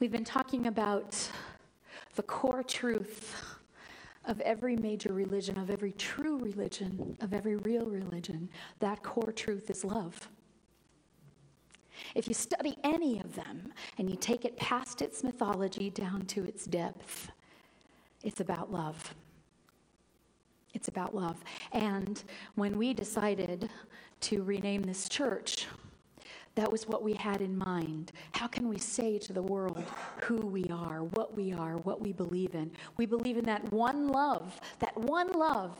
We've been talking about the core truth of every major religion, of every true religion, of every real religion. That core truth is love. If you study any of them and you take it past its mythology down to its depth, it's about love. It's about love. And when we decided to rename this church, that was what we had in mind. How can we say to the world who we are, what we are, what we believe in? We believe in that one love, that one love,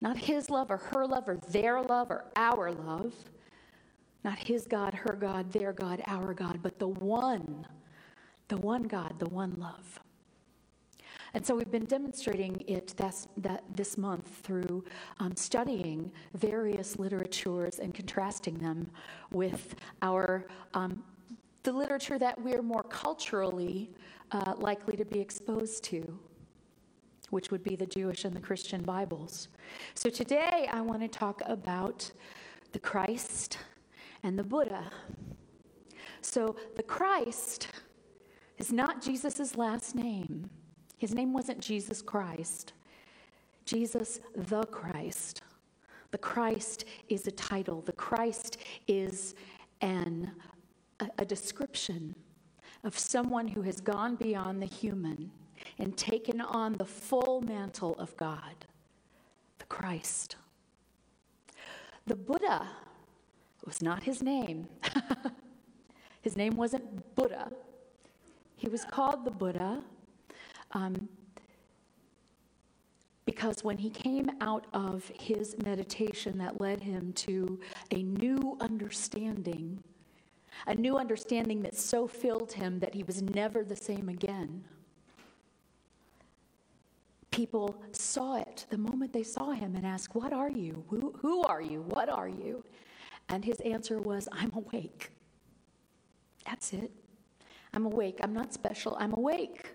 not his love or her love or their love or our love, not his God, her God, their God, our God, but the one, the one God, the one love. And so we've been demonstrating it this, that, this month through um, studying various literatures and contrasting them with our um, the literature that we're more culturally uh, likely to be exposed to, which would be the Jewish and the Christian Bibles. So today I want to talk about the Christ and the Buddha. So the Christ is not Jesus' last name. His name wasn't Jesus Christ, Jesus the Christ. The Christ is a title, the Christ is an, a, a description of someone who has gone beyond the human and taken on the full mantle of God, the Christ. The Buddha was not his name. his name wasn't Buddha. He was called the Buddha um, because when he came out of his meditation that led him to a new understanding, a new understanding that so filled him that he was never the same again. People saw it the moment they saw him and asked, What are you? Who, who are you? What are you? And his answer was, I'm awake. That's it. I'm awake. I'm not special. I'm awake.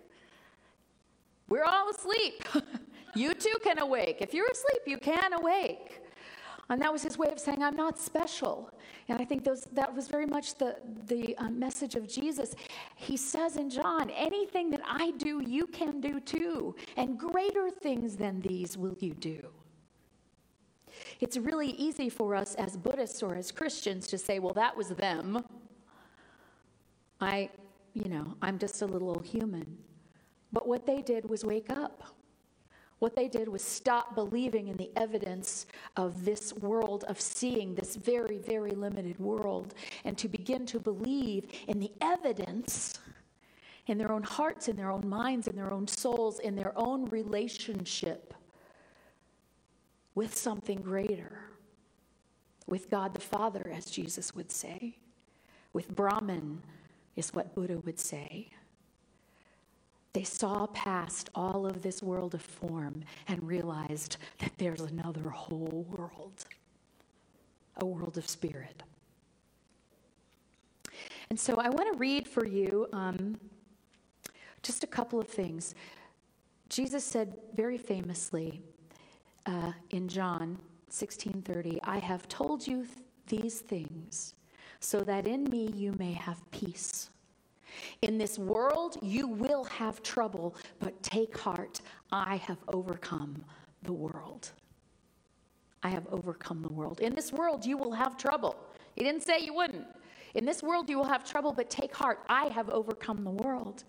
We're all asleep. you too can awake. If you're asleep, you can awake. And that was his way of saying, I'm not special. And I think those, that was very much the, the uh, message of Jesus. He says in John, anything that I do, you can do too. And greater things than these will you do. It's really easy for us as Buddhists or as Christians to say, well, that was them. I, you know, I'm just a little human. But what they did was wake up. What they did was stop believing in the evidence of this world, of seeing this very, very limited world, and to begin to believe in the evidence in their own hearts, in their own minds, in their own souls, in their own relationship with something greater, with God the Father, as Jesus would say, with Brahman, is what Buddha would say. They saw past all of this world of form and realized that there's another whole world, a world of spirit. And so I want to read for you um, just a couple of things. Jesus said very famously uh, in John 16:30, "I have told you th- these things so that in me you may have peace." In this world, you will have trouble, but take heart. I have overcome the world. I have overcome the world. In this world, you will have trouble. He didn't say you wouldn't. In this world, you will have trouble, but take heart. I have overcome the world.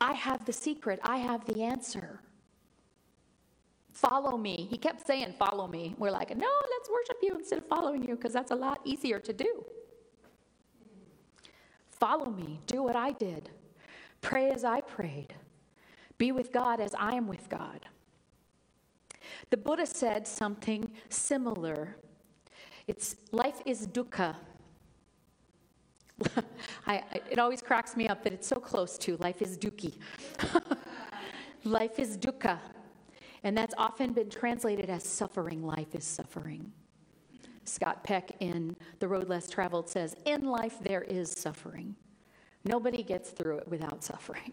I have the secret. I have the answer. Follow me. He kept saying, Follow me. We're like, No, let's worship you instead of following you because that's a lot easier to do. Follow me, do what I did, pray as I prayed, be with God as I am with God. The Buddha said something similar. It's life is dukkha. I, it always cracks me up that it's so close to life is dukhi. life is dukkha. And that's often been translated as suffering. Life is suffering. Scott Peck in The Road Less Traveled says, In life there is suffering. Nobody gets through it without suffering.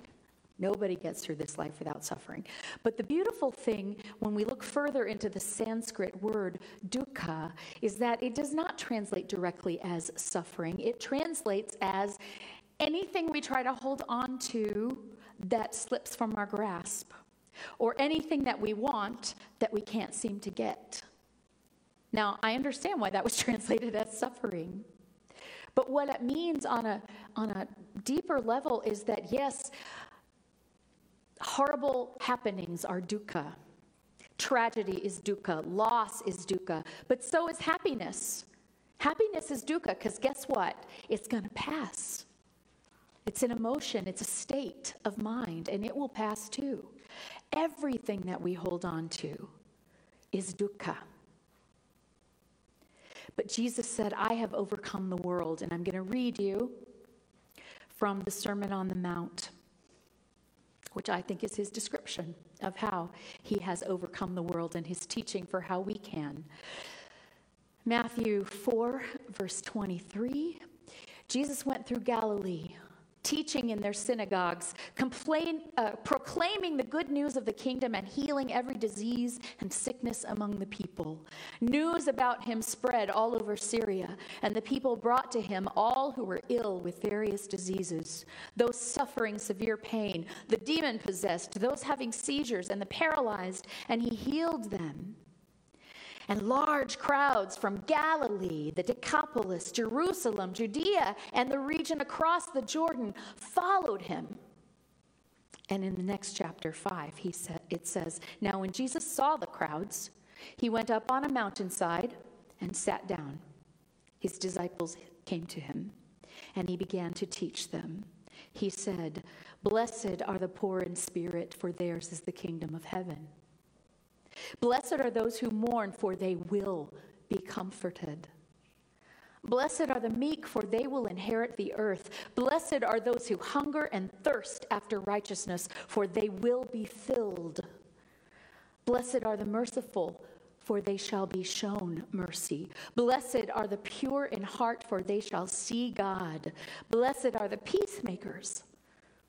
Nobody gets through this life without suffering. But the beautiful thing when we look further into the Sanskrit word dukkha is that it does not translate directly as suffering. It translates as anything we try to hold on to that slips from our grasp, or anything that we want that we can't seem to get. Now, I understand why that was translated as suffering. But what it means on a, on a deeper level is that, yes, horrible happenings are dukkha. Tragedy is dukkha. Loss is dukkha. But so is happiness. Happiness is dukkha because guess what? It's going to pass. It's an emotion, it's a state of mind, and it will pass too. Everything that we hold on to is dukkha. But Jesus said, I have overcome the world. And I'm going to read you from the Sermon on the Mount, which I think is his description of how he has overcome the world and his teaching for how we can. Matthew 4, verse 23. Jesus went through Galilee teaching in their synagogues, complain, uh, proclaiming the good news of the kingdom and healing every disease and sickness among the people. News about him spread all over Syria, and the people brought to him all who were ill with various diseases, those suffering severe pain, the demon possessed, those having seizures, and the paralyzed, and he healed them. And large crowds from Galilee, the Decapolis, Jerusalem, Judea, and the region across the Jordan followed him. And in the next chapter 5, he said, it says, Now when Jesus saw the crowds, he went up on a mountainside and sat down. His disciples came to him, and he began to teach them. He said, Blessed are the poor in spirit, for theirs is the kingdom of heaven. Blessed are those who mourn, for they will be comforted. Blessed are the meek, for they will inherit the earth. Blessed are those who hunger and thirst after righteousness, for they will be filled. Blessed are the merciful, for they shall be shown mercy. Blessed are the pure in heart, for they shall see God. Blessed are the peacemakers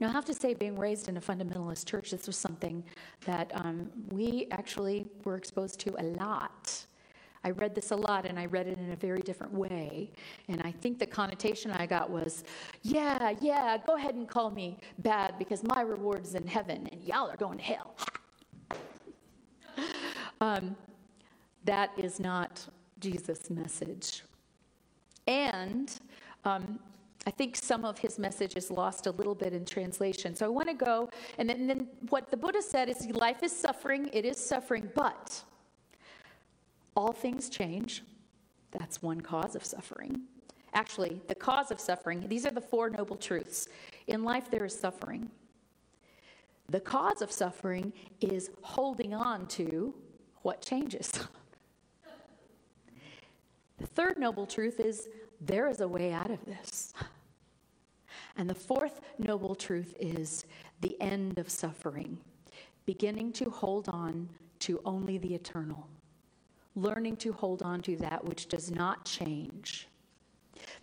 Now, I have to say, being raised in a fundamentalist church, this was something that um, we actually were exposed to a lot. I read this a lot and I read it in a very different way. And I think the connotation I got was, yeah, yeah, go ahead and call me bad because my reward is in heaven and y'all are going to hell. um, that is not Jesus' message. And um, I think some of his message is lost a little bit in translation. So I want to go, and then, and then, what the Buddha said is life is suffering, it is suffering, but all things change. That's one cause of suffering. Actually, the cause of suffering, these are the Four Noble Truths. In life, there is suffering. The cause of suffering is holding on to what changes. the third noble truth is there is a way out of this. And the fourth noble truth is the end of suffering, beginning to hold on to only the eternal, learning to hold on to that which does not change,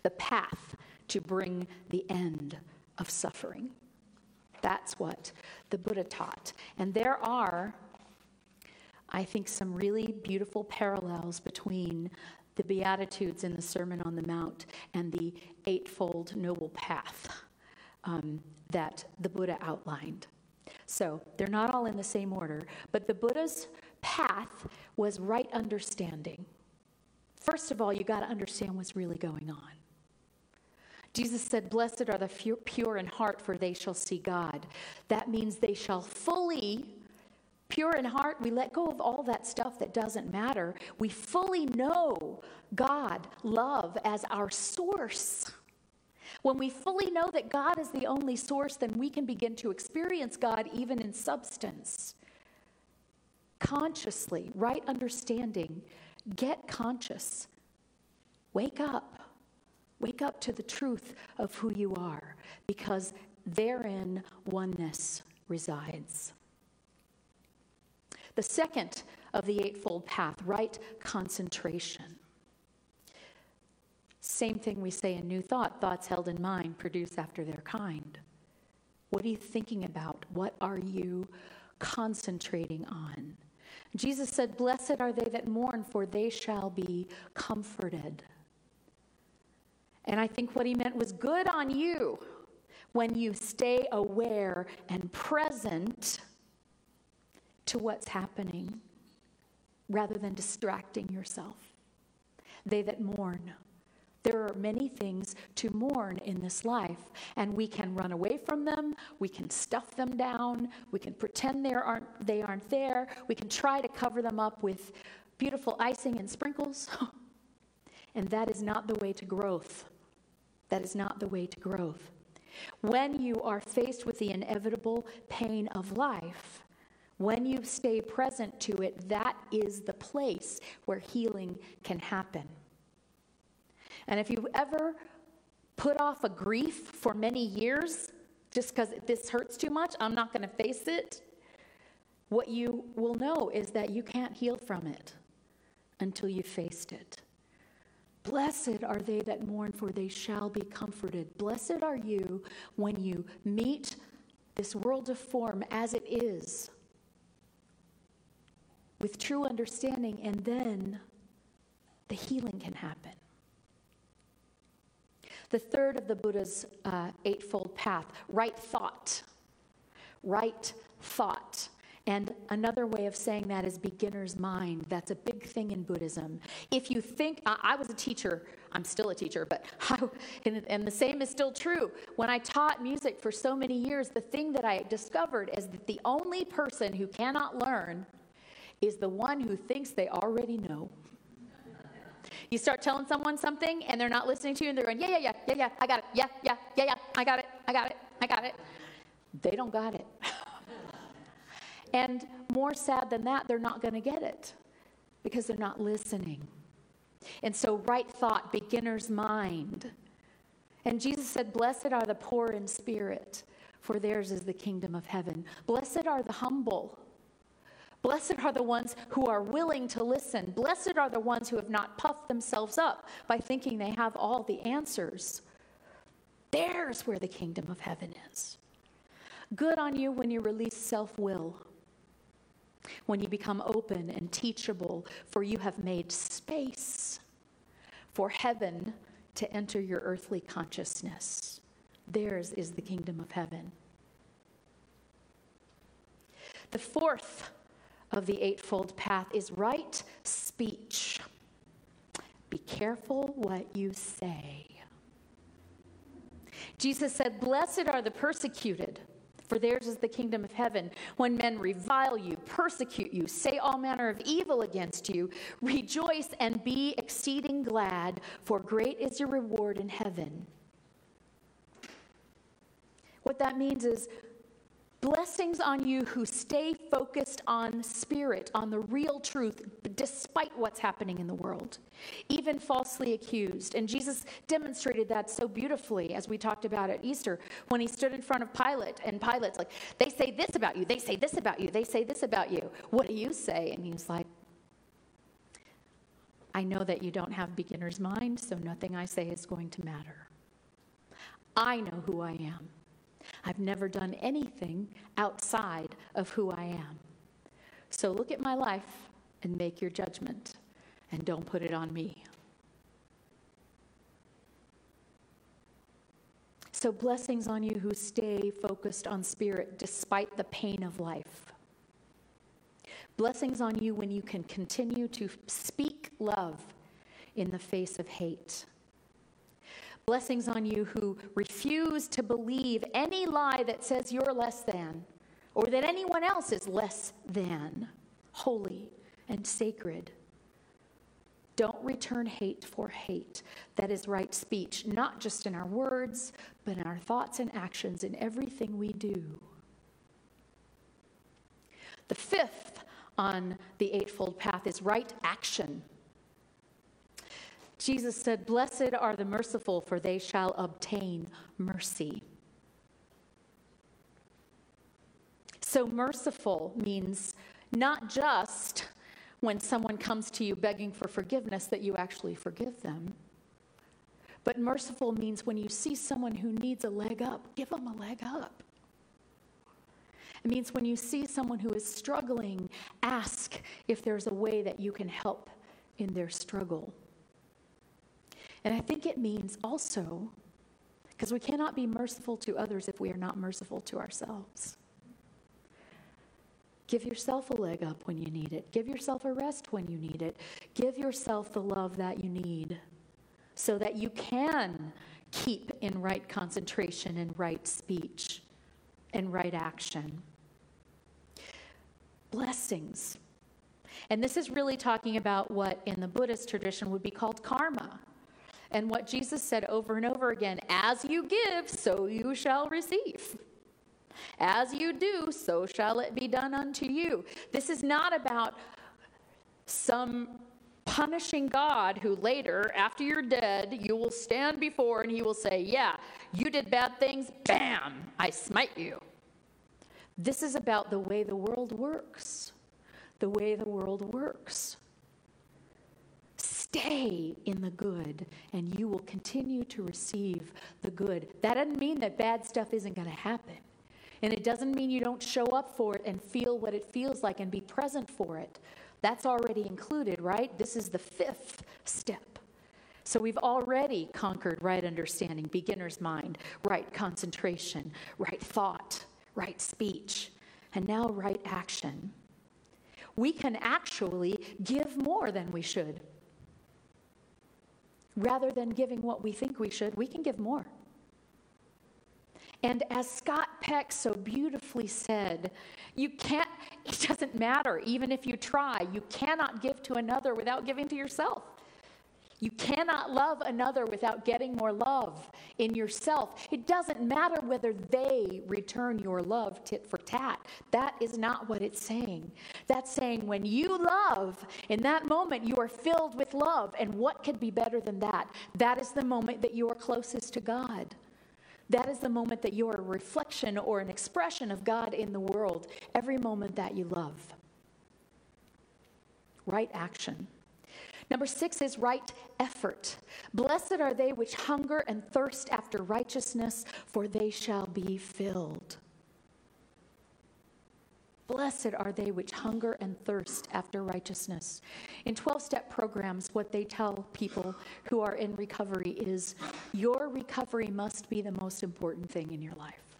the path to bring the end of suffering. That's what the Buddha taught. And there are, I think, some really beautiful parallels between the Beatitudes in the Sermon on the Mount and the Eightfold Noble Path um, that the Buddha outlined. So they're not all in the same order, but the Buddha's path was right understanding. First of all, you got to understand what's really going on. Jesus said, Blessed are the pure in heart, for they shall see God. That means they shall fully Pure in heart, we let go of all that stuff that doesn't matter. We fully know God, love, as our source. When we fully know that God is the only source, then we can begin to experience God even in substance. Consciously, right understanding, get conscious. Wake up. Wake up to the truth of who you are because therein oneness resides. The second of the Eightfold Path, right concentration. Same thing we say in New Thought thoughts held in mind produce after their kind. What are you thinking about? What are you concentrating on? Jesus said, Blessed are they that mourn, for they shall be comforted. And I think what he meant was good on you when you stay aware and present to what's happening rather than distracting yourself. They that mourn. There are many things to mourn in this life, and we can run away from them. We can stuff them down. We can pretend they aren't, they aren't there. We can try to cover them up with beautiful icing and sprinkles. and that is not the way to growth. That is not the way to growth. When you are faced with the inevitable pain of life, when you stay present to it, that is the place where healing can happen. And if you ever put off a grief for many years, just because this hurts too much, I'm not going to face it, what you will know is that you can't heal from it until you've faced it. Blessed are they that mourn, for they shall be comforted. Blessed are you when you meet this world of form as it is with true understanding, and then the healing can happen. The third of the Buddha's uh, Eightfold Path, right thought. Right thought. And another way of saying that is beginner's mind. That's a big thing in Buddhism. If you think, I, I was a teacher, I'm still a teacher, but I, and, and the same is still true. When I taught music for so many years, the thing that I discovered is that the only person who cannot learn is the one who thinks they already know. You start telling someone something and they're not listening to you and they're going, yeah, yeah, yeah, yeah, yeah, I got it. Yeah, yeah, yeah, yeah, I got it. I got it. I got it. They don't got it. and more sad than that, they're not going to get it because they're not listening. And so, right thought, beginner's mind. And Jesus said, Blessed are the poor in spirit, for theirs is the kingdom of heaven. Blessed are the humble Blessed are the ones who are willing to listen. Blessed are the ones who have not puffed themselves up by thinking they have all the answers. There's where the kingdom of heaven is. Good on you when you release self will, when you become open and teachable, for you have made space for heaven to enter your earthly consciousness. Theirs is the kingdom of heaven. The fourth of the Eightfold Path is right speech. Be careful what you say. Jesus said, Blessed are the persecuted, for theirs is the kingdom of heaven. When men revile you, persecute you, say all manner of evil against you, rejoice and be exceeding glad, for great is your reward in heaven. What that means is Blessings on you who stay focused on spirit, on the real truth, despite what's happening in the world, even falsely accused. And Jesus demonstrated that so beautifully as we talked about at Easter when he stood in front of Pilate, and Pilate's like, They say this about you, they say this about you, they say this about you. What do you say? And he's like, I know that you don't have beginner's mind, so nothing I say is going to matter. I know who I am. I've never done anything outside of who I am. So look at my life and make your judgment, and don't put it on me. So, blessings on you who stay focused on spirit despite the pain of life. Blessings on you when you can continue to speak love in the face of hate. Blessings on you who refuse to believe any lie that says you're less than or that anyone else is less than holy and sacred. Don't return hate for hate. That is right speech, not just in our words, but in our thoughts and actions in everything we do. The fifth on the Eightfold Path is right action. Jesus said, Blessed are the merciful, for they shall obtain mercy. So, merciful means not just when someone comes to you begging for forgiveness that you actually forgive them. But merciful means when you see someone who needs a leg up, give them a leg up. It means when you see someone who is struggling, ask if there's a way that you can help in their struggle. And I think it means also, because we cannot be merciful to others if we are not merciful to ourselves. Give yourself a leg up when you need it. Give yourself a rest when you need it. Give yourself the love that you need so that you can keep in right concentration and right speech and right action. Blessings. And this is really talking about what in the Buddhist tradition would be called karma. And what Jesus said over and over again as you give, so you shall receive. As you do, so shall it be done unto you. This is not about some punishing God who later, after you're dead, you will stand before and he will say, Yeah, you did bad things, bam, I smite you. This is about the way the world works. The way the world works. Stay in the good, and you will continue to receive the good. That doesn't mean that bad stuff isn't going to happen. And it doesn't mean you don't show up for it and feel what it feels like and be present for it. That's already included, right? This is the fifth step. So we've already conquered right understanding, beginner's mind, right concentration, right thought, right speech, and now right action. We can actually give more than we should. Rather than giving what we think we should, we can give more. And as Scott Peck so beautifully said, you can't, it doesn't matter, even if you try, you cannot give to another without giving to yourself. You cannot love another without getting more love in yourself. It doesn't matter whether they return your love tit for tat. That is not what it's saying. That's saying when you love, in that moment you are filled with love. And what could be better than that? That is the moment that you are closest to God. That is the moment that you are a reflection or an expression of God in the world, every moment that you love. Right action. Number six is right effort. Blessed are they which hunger and thirst after righteousness, for they shall be filled. Blessed are they which hunger and thirst after righteousness. In 12 step programs, what they tell people who are in recovery is your recovery must be the most important thing in your life.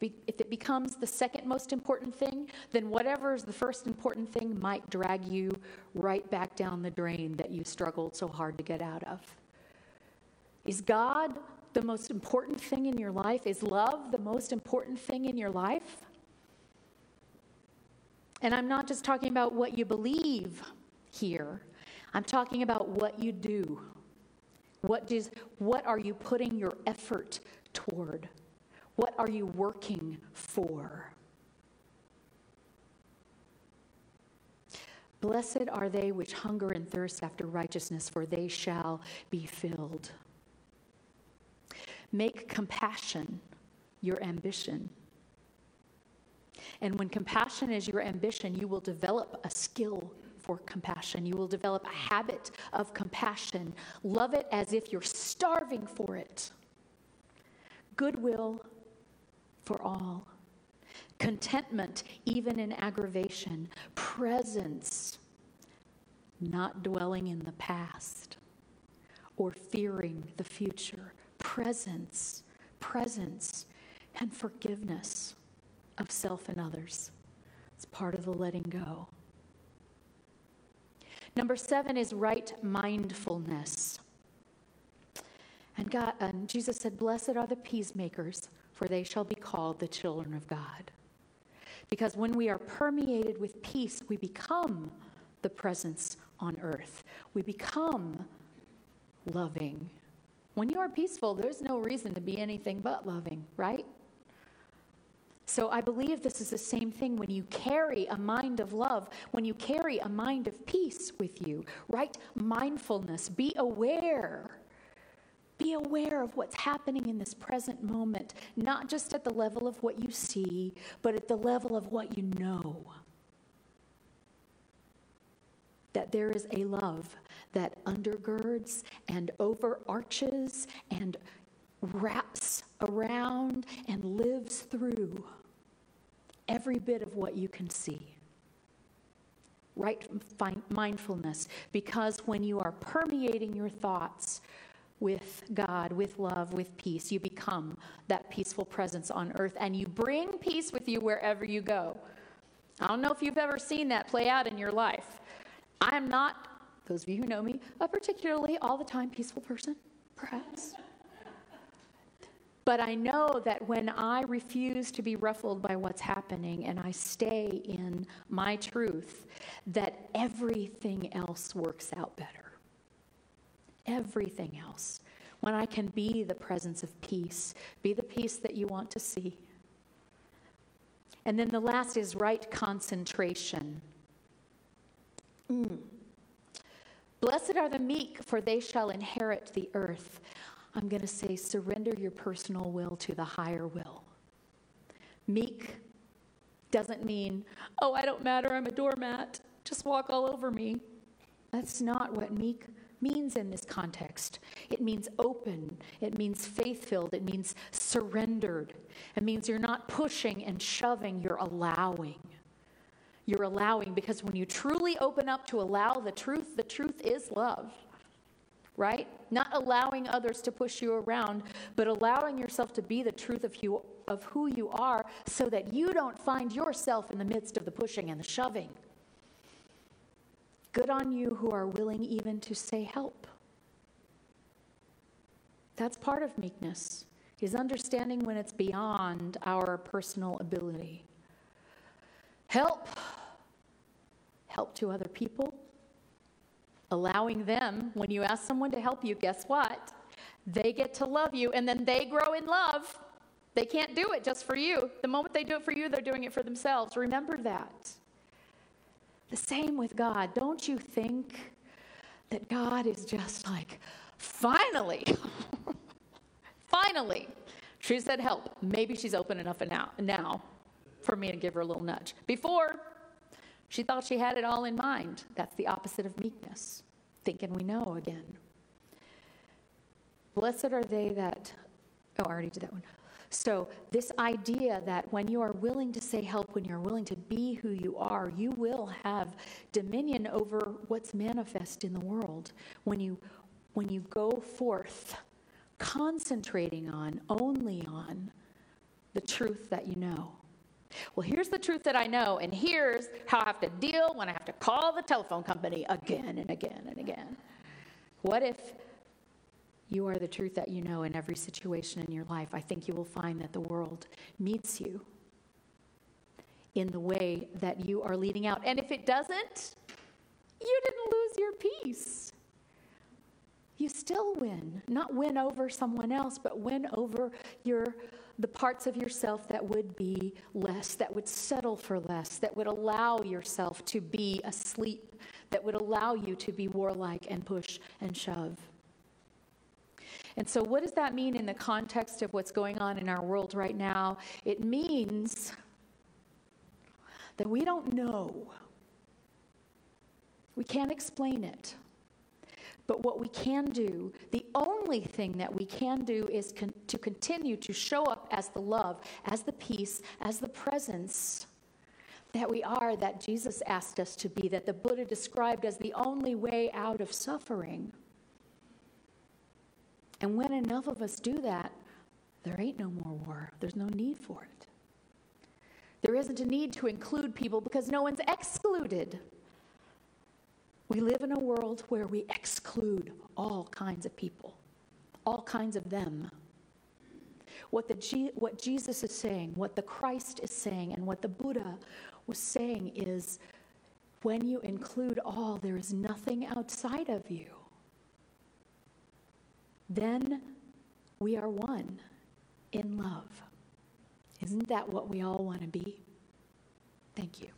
If it becomes the second most important thing, then whatever is the first important thing might drag you right back down the drain that you struggled so hard to get out of. Is God the most important thing in your life? Is love the most important thing in your life? And I'm not just talking about what you believe here, I'm talking about what you do. What, does, what are you putting your effort toward? What are you working for? Blessed are they which hunger and thirst after righteousness, for they shall be filled. Make compassion your ambition. And when compassion is your ambition, you will develop a skill for compassion. You will develop a habit of compassion. Love it as if you're starving for it. Goodwill for all. Contentment, even in aggravation. Presence, not dwelling in the past or fearing the future. Presence, presence, and forgiveness of self and others. It's part of the letting go. Number seven is right mindfulness. And God, and Jesus said, Blessed are the peacemakers, for they shall be called the children of God. Because when we are permeated with peace, we become the presence on earth. We become loving. When you are peaceful, there's no reason to be anything but loving, right? So I believe this is the same thing when you carry a mind of love, when you carry a mind of peace with you, right? Mindfulness, be aware Be aware of what's happening in this present moment, not just at the level of what you see, but at the level of what you know. That there is a love that undergirds and overarches and wraps around and lives through every bit of what you can see. Right mindfulness, because when you are permeating your thoughts with God, with love, with peace, you become that peaceful presence on earth and you bring peace with you wherever you go. I don't know if you've ever seen that play out in your life. I am not, those of you who know me, a particularly all the time peaceful person, perhaps. But I know that when I refuse to be ruffled by what's happening and I stay in my truth, that everything else works out better. Everything else. When I can be the presence of peace, be the peace that you want to see. And then the last is right concentration. Mm. Blessed are the meek, for they shall inherit the earth. I'm going to say surrender your personal will to the higher will. Meek doesn't mean, oh, I don't matter, I'm a doormat, just walk all over me. That's not what meek means in this context. It means open, it means faith filled, it means surrendered. It means you're not pushing and shoving, you're allowing. You're allowing because when you truly open up to allow the truth, the truth is love right? Not allowing others to push you around, but allowing yourself to be the truth of, you, of who you are so that you don't find yourself in the midst of the pushing and the shoving. Good on you who are willing even to say help. That's part of meekness, is understanding when it's beyond our personal ability. Help. Help to other people allowing them, when you ask someone to help you, guess what? They get to love you and then they grow in love. They can't do it just for you. The moment they do it for you, they're doing it for themselves. Remember that. The same with God. Don't you think that God is just like, finally, finally, she said help. Maybe she's open enough now, now for me to give her a little nudge. Before, she thought she had it all in mind. That's the opposite of meekness, thinking we know again. Blessed are they that, oh, I already did that one. So, this idea that when you are willing to say help, when you're willing to be who you are, you will have dominion over what's manifest in the world. When you, when you go forth, concentrating on, only on the truth that you know. Well, here's the truth that I know, and here's how I have to deal when I have to call the telephone company again and again and again. What if you are the truth that you know in every situation in your life? I think you will find that the world meets you in the way that you are leading out. And if it doesn't, you didn't lose your peace. You still win. Not win over someone else, but win over your the parts of yourself that would be less, that would settle for less, that would allow yourself to be asleep, that would allow you to be warlike and push and shove. And so, what does that mean in the context of what's going on in our world right now? It means that we don't know. We can't explain it. But what we can do, the only thing that we can do is con- to continue to show up as the love, as the peace, as the presence that we are, that Jesus asked us to be, that the Buddha described as the only way out of suffering. And when enough of us do that, there ain't no more war. There's no need for it. There isn't a need to include people because no one's excluded. We live in a world where we exclude all kinds of people, all kinds of them. What, the what Jesus is saying, what the Christ is saying, and what the Buddha was saying is when you include all, there is nothing outside of you. Then we are one in love. Isn't that what we all want to be? Thank you.